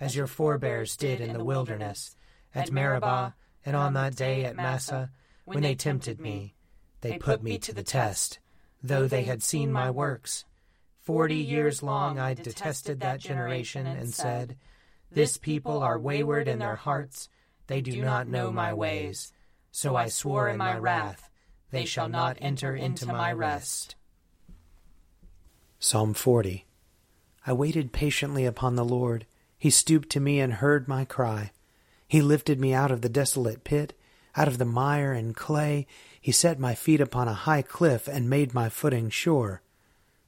as your forebears did in the wilderness, at Meribah, and on that day at Massah, when they tempted me, they put me to the test, though they had seen my works. Forty years long I detested that generation and said, This people are wayward in their hearts, they do not know my ways. So I swore in my wrath, They shall not enter into my rest. Psalm 40 I waited patiently upon the Lord. He stooped to me and heard my cry. He lifted me out of the desolate pit, out of the mire and clay. He set my feet upon a high cliff and made my footing sure.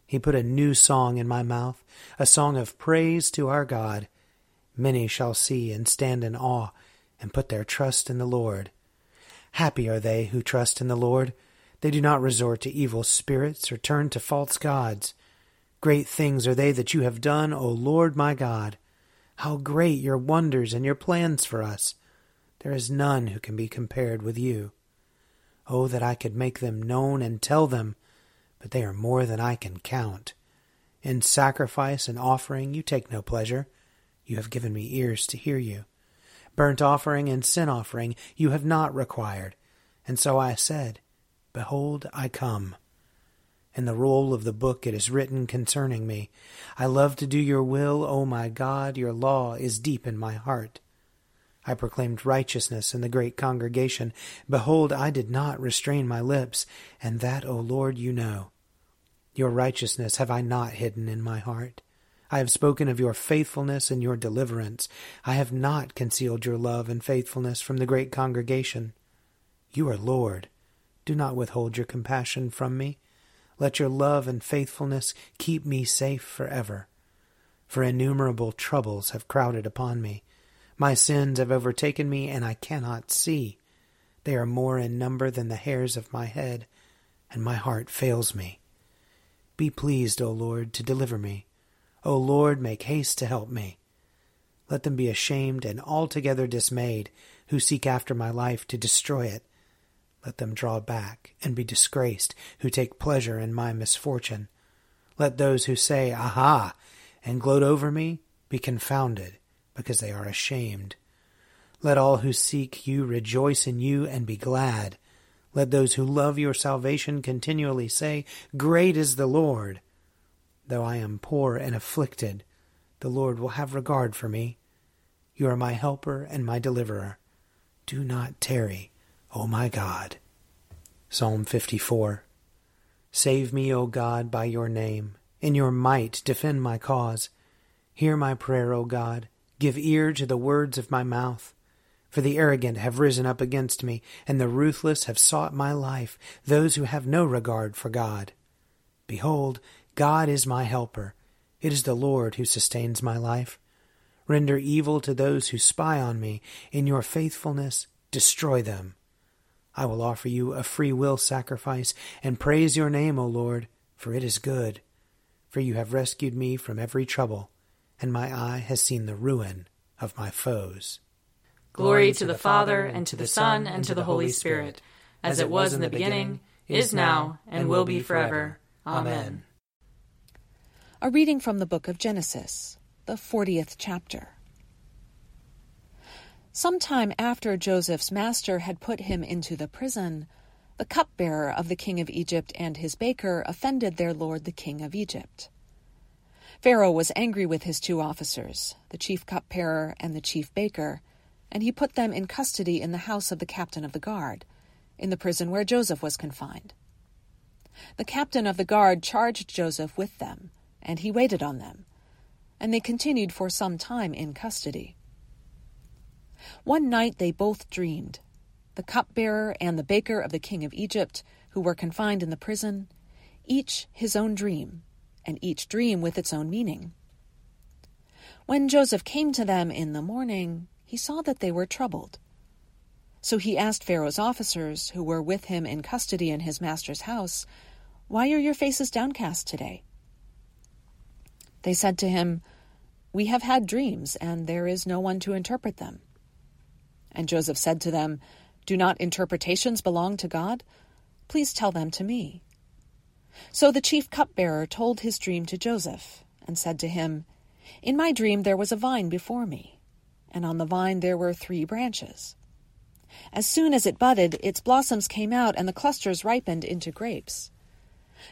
He put a new song in my mouth, a song of praise to our God. Many shall see and stand in awe and put their trust in the Lord. Happy are they who trust in the Lord. They do not resort to evil spirits or turn to false gods. Great things are they that you have done, O Lord my God. How great your wonders and your plans for us! There is none who can be compared with you. Oh, that I could make them known and tell them, but they are more than I can count. In sacrifice and offering you take no pleasure. You have given me ears to hear you. Burnt offering and sin offering you have not required. And so I said, Behold, I come. In the roll of the book it is written concerning me. I love to do your will, O my God. Your law is deep in my heart. I proclaimed righteousness in the great congregation. Behold, I did not restrain my lips, and that, O Lord, you know. Your righteousness have I not hidden in my heart. I have spoken of your faithfulness and your deliverance. I have not concealed your love and faithfulness from the great congregation. You are Lord. Do not withhold your compassion from me. Let your love and faithfulness keep me safe forever. For innumerable troubles have crowded upon me. My sins have overtaken me, and I cannot see. They are more in number than the hairs of my head, and my heart fails me. Be pleased, O Lord, to deliver me. O Lord, make haste to help me. Let them be ashamed and altogether dismayed who seek after my life to destroy it. Let them draw back and be disgraced who take pleasure in my misfortune. Let those who say, Aha, and gloat over me be confounded, because they are ashamed. Let all who seek you rejoice in you and be glad. Let those who love your salvation continually say, Great is the Lord. Though I am poor and afflicted, the Lord will have regard for me. You are my helper and my deliverer. Do not tarry. O my God. Psalm 54 Save me, O God, by your name. In your might defend my cause. Hear my prayer, O God. Give ear to the words of my mouth. For the arrogant have risen up against me, and the ruthless have sought my life, those who have no regard for God. Behold, God is my helper. It is the Lord who sustains my life. Render evil to those who spy on me. In your faithfulness, destroy them. I will offer you a free will sacrifice and praise your name, O Lord, for it is good. For you have rescued me from every trouble, and my eye has seen the ruin of my foes. Glory to the Father, and to the Son, and to the Holy Spirit, as it was in the beginning, is now, and will be forever. Amen. A reading from the book of Genesis, the 40th chapter. Some time after Joseph's master had put him into the prison, the cupbearer of the king of Egypt and his baker offended their lord the king of Egypt. Pharaoh was angry with his two officers, the chief cupbearer and the chief baker, and he put them in custody in the house of the captain of the guard, in the prison where Joseph was confined. The captain of the guard charged Joseph with them, and he waited on them, and they continued for some time in custody. One night they both dreamed, the cupbearer and the baker of the king of Egypt, who were confined in the prison, each his own dream, and each dream with its own meaning. When Joseph came to them in the morning, he saw that they were troubled. So he asked Pharaoh's officers, who were with him in custody in his master's house, Why are your faces downcast today? They said to him, We have had dreams, and there is no one to interpret them. And Joseph said to them, Do not interpretations belong to God? Please tell them to me. So the chief cupbearer told his dream to Joseph, and said to him, In my dream there was a vine before me and on the vine there were three branches. As soon as it budded, its blossoms came out, and the clusters ripened into grapes.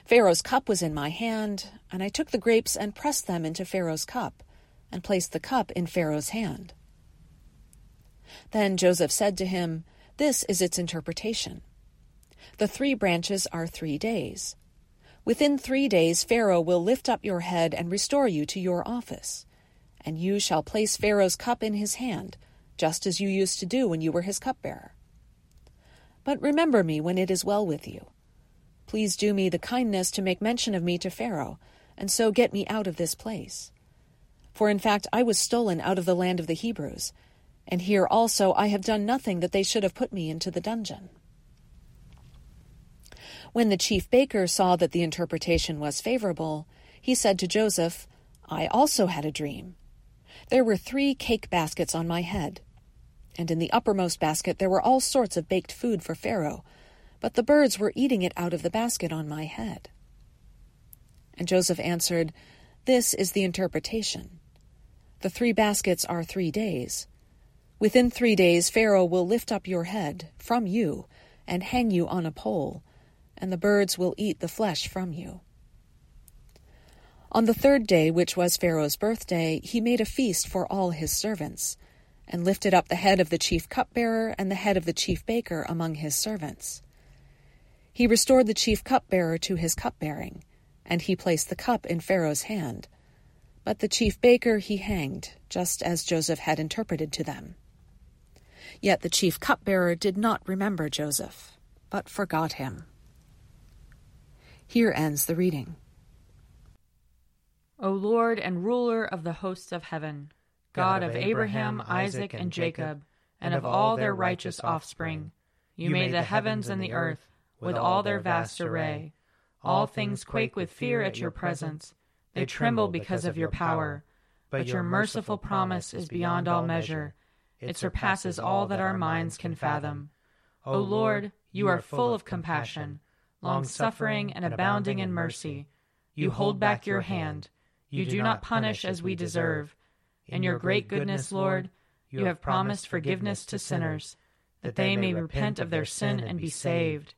Pharaoh's cup was in my hand, and I took the grapes and pressed them into Pharaoh's cup, and placed the cup in Pharaoh's hand. Then Joseph said to him, This is its interpretation. The three branches are three days. Within three days, Pharaoh will lift up your head and restore you to your office and you shall place Pharaoh's cup in his hand, just as you used to do when you were his cupbearer. But remember me when it is well with you. Please do me the kindness to make mention of me to Pharaoh, and so get me out of this place. For in fact I was stolen out of the land of the Hebrews, and here also I have done nothing that they should have put me into the dungeon. When the chief baker saw that the interpretation was favorable, he said to Joseph, I also had a dream there were three cake baskets on my head, and in the uppermost basket there were all sorts of baked food for Pharaoh, but the birds were eating it out of the basket on my head. And Joseph answered, This is the interpretation. The three baskets are three days. Within three days Pharaoh will lift up your head from you and hang you on a pole, and the birds will eat the flesh from you. On the third day, which was Pharaoh's birthday, he made a feast for all his servants, and lifted up the head of the chief cupbearer and the head of the chief baker among his servants. He restored the chief cupbearer to his cupbearing, and he placed the cup in Pharaoh's hand. But the chief baker he hanged, just as Joseph had interpreted to them. Yet the chief cupbearer did not remember Joseph, but forgot him. Here ends the reading. O Lord and ruler of the hosts of heaven, God, of Abraham, Isaac, and Jacob, and of all their righteous offspring, you made the heavens and the earth with all their vast array. All things quake with fear at your presence. They tremble because of your power. But your merciful promise is beyond all measure. It surpasses all that our minds can fathom. O Lord, you are full of compassion, long suffering, and abounding in mercy. You hold back your hand you do not punish as we deserve. In your great goodness, Lord, you have promised forgiveness to sinners, that they may repent of their sin and be saved.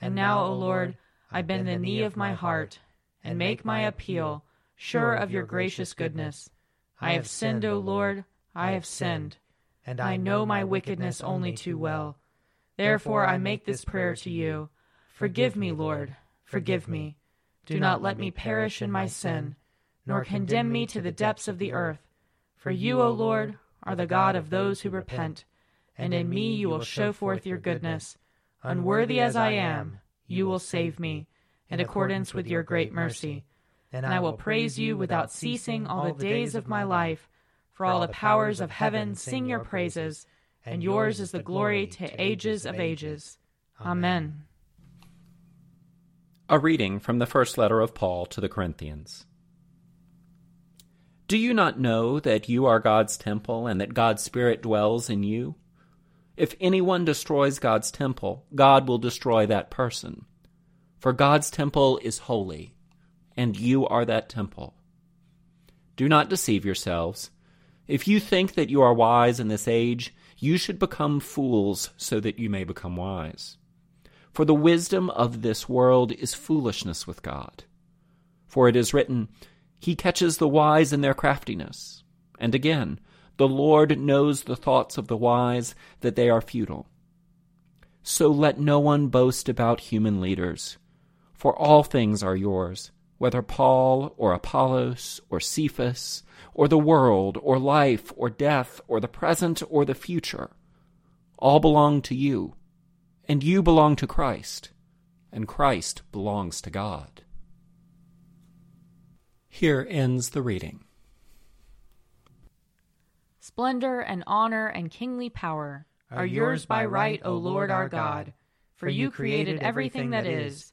And now, O Lord, I bend the knee of my heart and make my appeal, sure of your gracious goodness. I have sinned, O Lord, I have sinned, and I know my wickedness only too well. Therefore I make this prayer to you. Forgive me, Lord, forgive me. Do not let me perish in my sin nor condemn me to the depths of the earth. For you, O Lord, are the God of those who repent, and in me you will show forth your goodness. Unworthy as I am, you will save me, in accordance with your great mercy. And I will praise you without ceasing all the days of my life. For all the powers of heaven sing your praises, and yours is the glory to ages of ages. Amen. A reading from the first letter of Paul to the Corinthians. Do you not know that you are God's temple and that God's Spirit dwells in you? If anyone destroys God's temple, God will destroy that person. For God's temple is holy, and you are that temple. Do not deceive yourselves. If you think that you are wise in this age, you should become fools so that you may become wise. For the wisdom of this world is foolishness with God. For it is written, He catches the wise in their craftiness. And again, the Lord knows the thoughts of the wise, that they are futile. So let no one boast about human leaders, for all things are yours, whether Paul or Apollos or Cephas, or the world, or life, or death, or the present, or the future. All belong to you, and you belong to Christ, and Christ belongs to God. Here ends the reading. Splendor and honor and kingly power are yours by right, O Lord our God. For you created everything that is,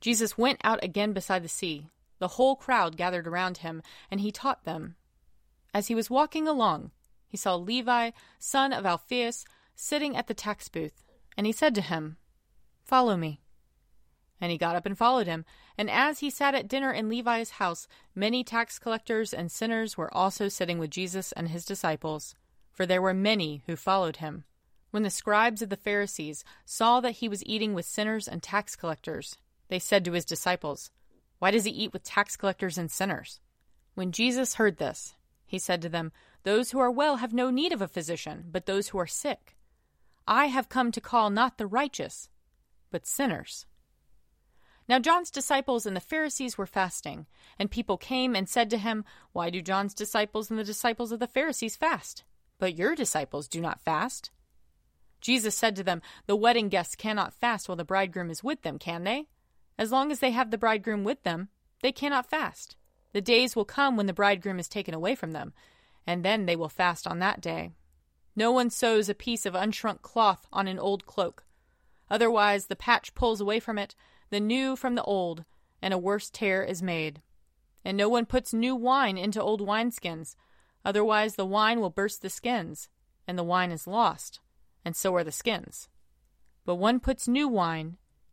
Jesus went out again beside the sea. The whole crowd gathered around him, and he taught them. As he was walking along, he saw Levi, son of Alphaeus, sitting at the tax booth, and he said to him, Follow me. And he got up and followed him. And as he sat at dinner in Levi's house, many tax collectors and sinners were also sitting with Jesus and his disciples for there were many who followed him. When the scribes of the Pharisees saw that he was eating with sinners and tax collectors, they said to his disciples, Why does he eat with tax collectors and sinners? When Jesus heard this, he said to them, Those who are well have no need of a physician, but those who are sick. I have come to call not the righteous, but sinners. Now John's disciples and the Pharisees were fasting, and people came and said to him, Why do John's disciples and the disciples of the Pharisees fast? But your disciples do not fast. Jesus said to them, The wedding guests cannot fast while the bridegroom is with them, can they? As long as they have the bridegroom with them, they cannot fast. The days will come when the bridegroom is taken away from them, and then they will fast on that day. No one sews a piece of unshrunk cloth on an old cloak. Otherwise, the patch pulls away from it, the new from the old, and a worse tear is made. And no one puts new wine into old wineskins. Otherwise, the wine will burst the skins, and the wine is lost, and so are the skins. But one puts new wine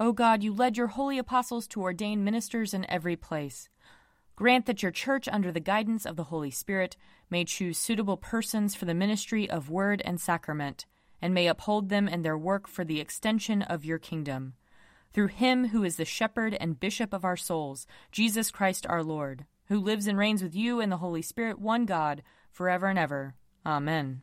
O God, you led your holy apostles to ordain ministers in every place. Grant that your church, under the guidance of the Holy Spirit, may choose suitable persons for the ministry of word and sacrament, and may uphold them in their work for the extension of your kingdom. Through him who is the shepherd and bishop of our souls, Jesus Christ our Lord, who lives and reigns with you and the Holy Spirit, one God, forever and ever. Amen.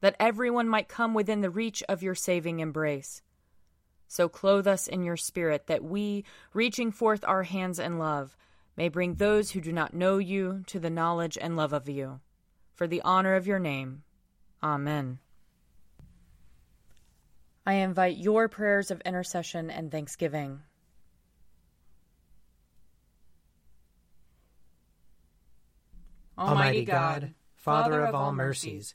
that everyone might come within the reach of your saving embrace. So clothe us in your spirit, that we, reaching forth our hands in love, may bring those who do not know you to the knowledge and love of you. For the honor of your name. Amen. I invite your prayers of intercession and thanksgiving. Almighty God, Father of all mercies,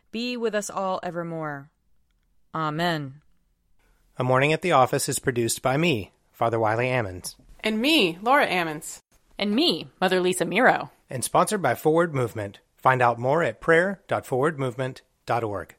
be with us all evermore. Amen. A Morning at the Office is produced by me, Father Wiley Ammons. And me, Laura Ammons. And me, Mother Lisa Meirow. And sponsored by Forward Movement. Find out more at prayer.forwardmovement.org.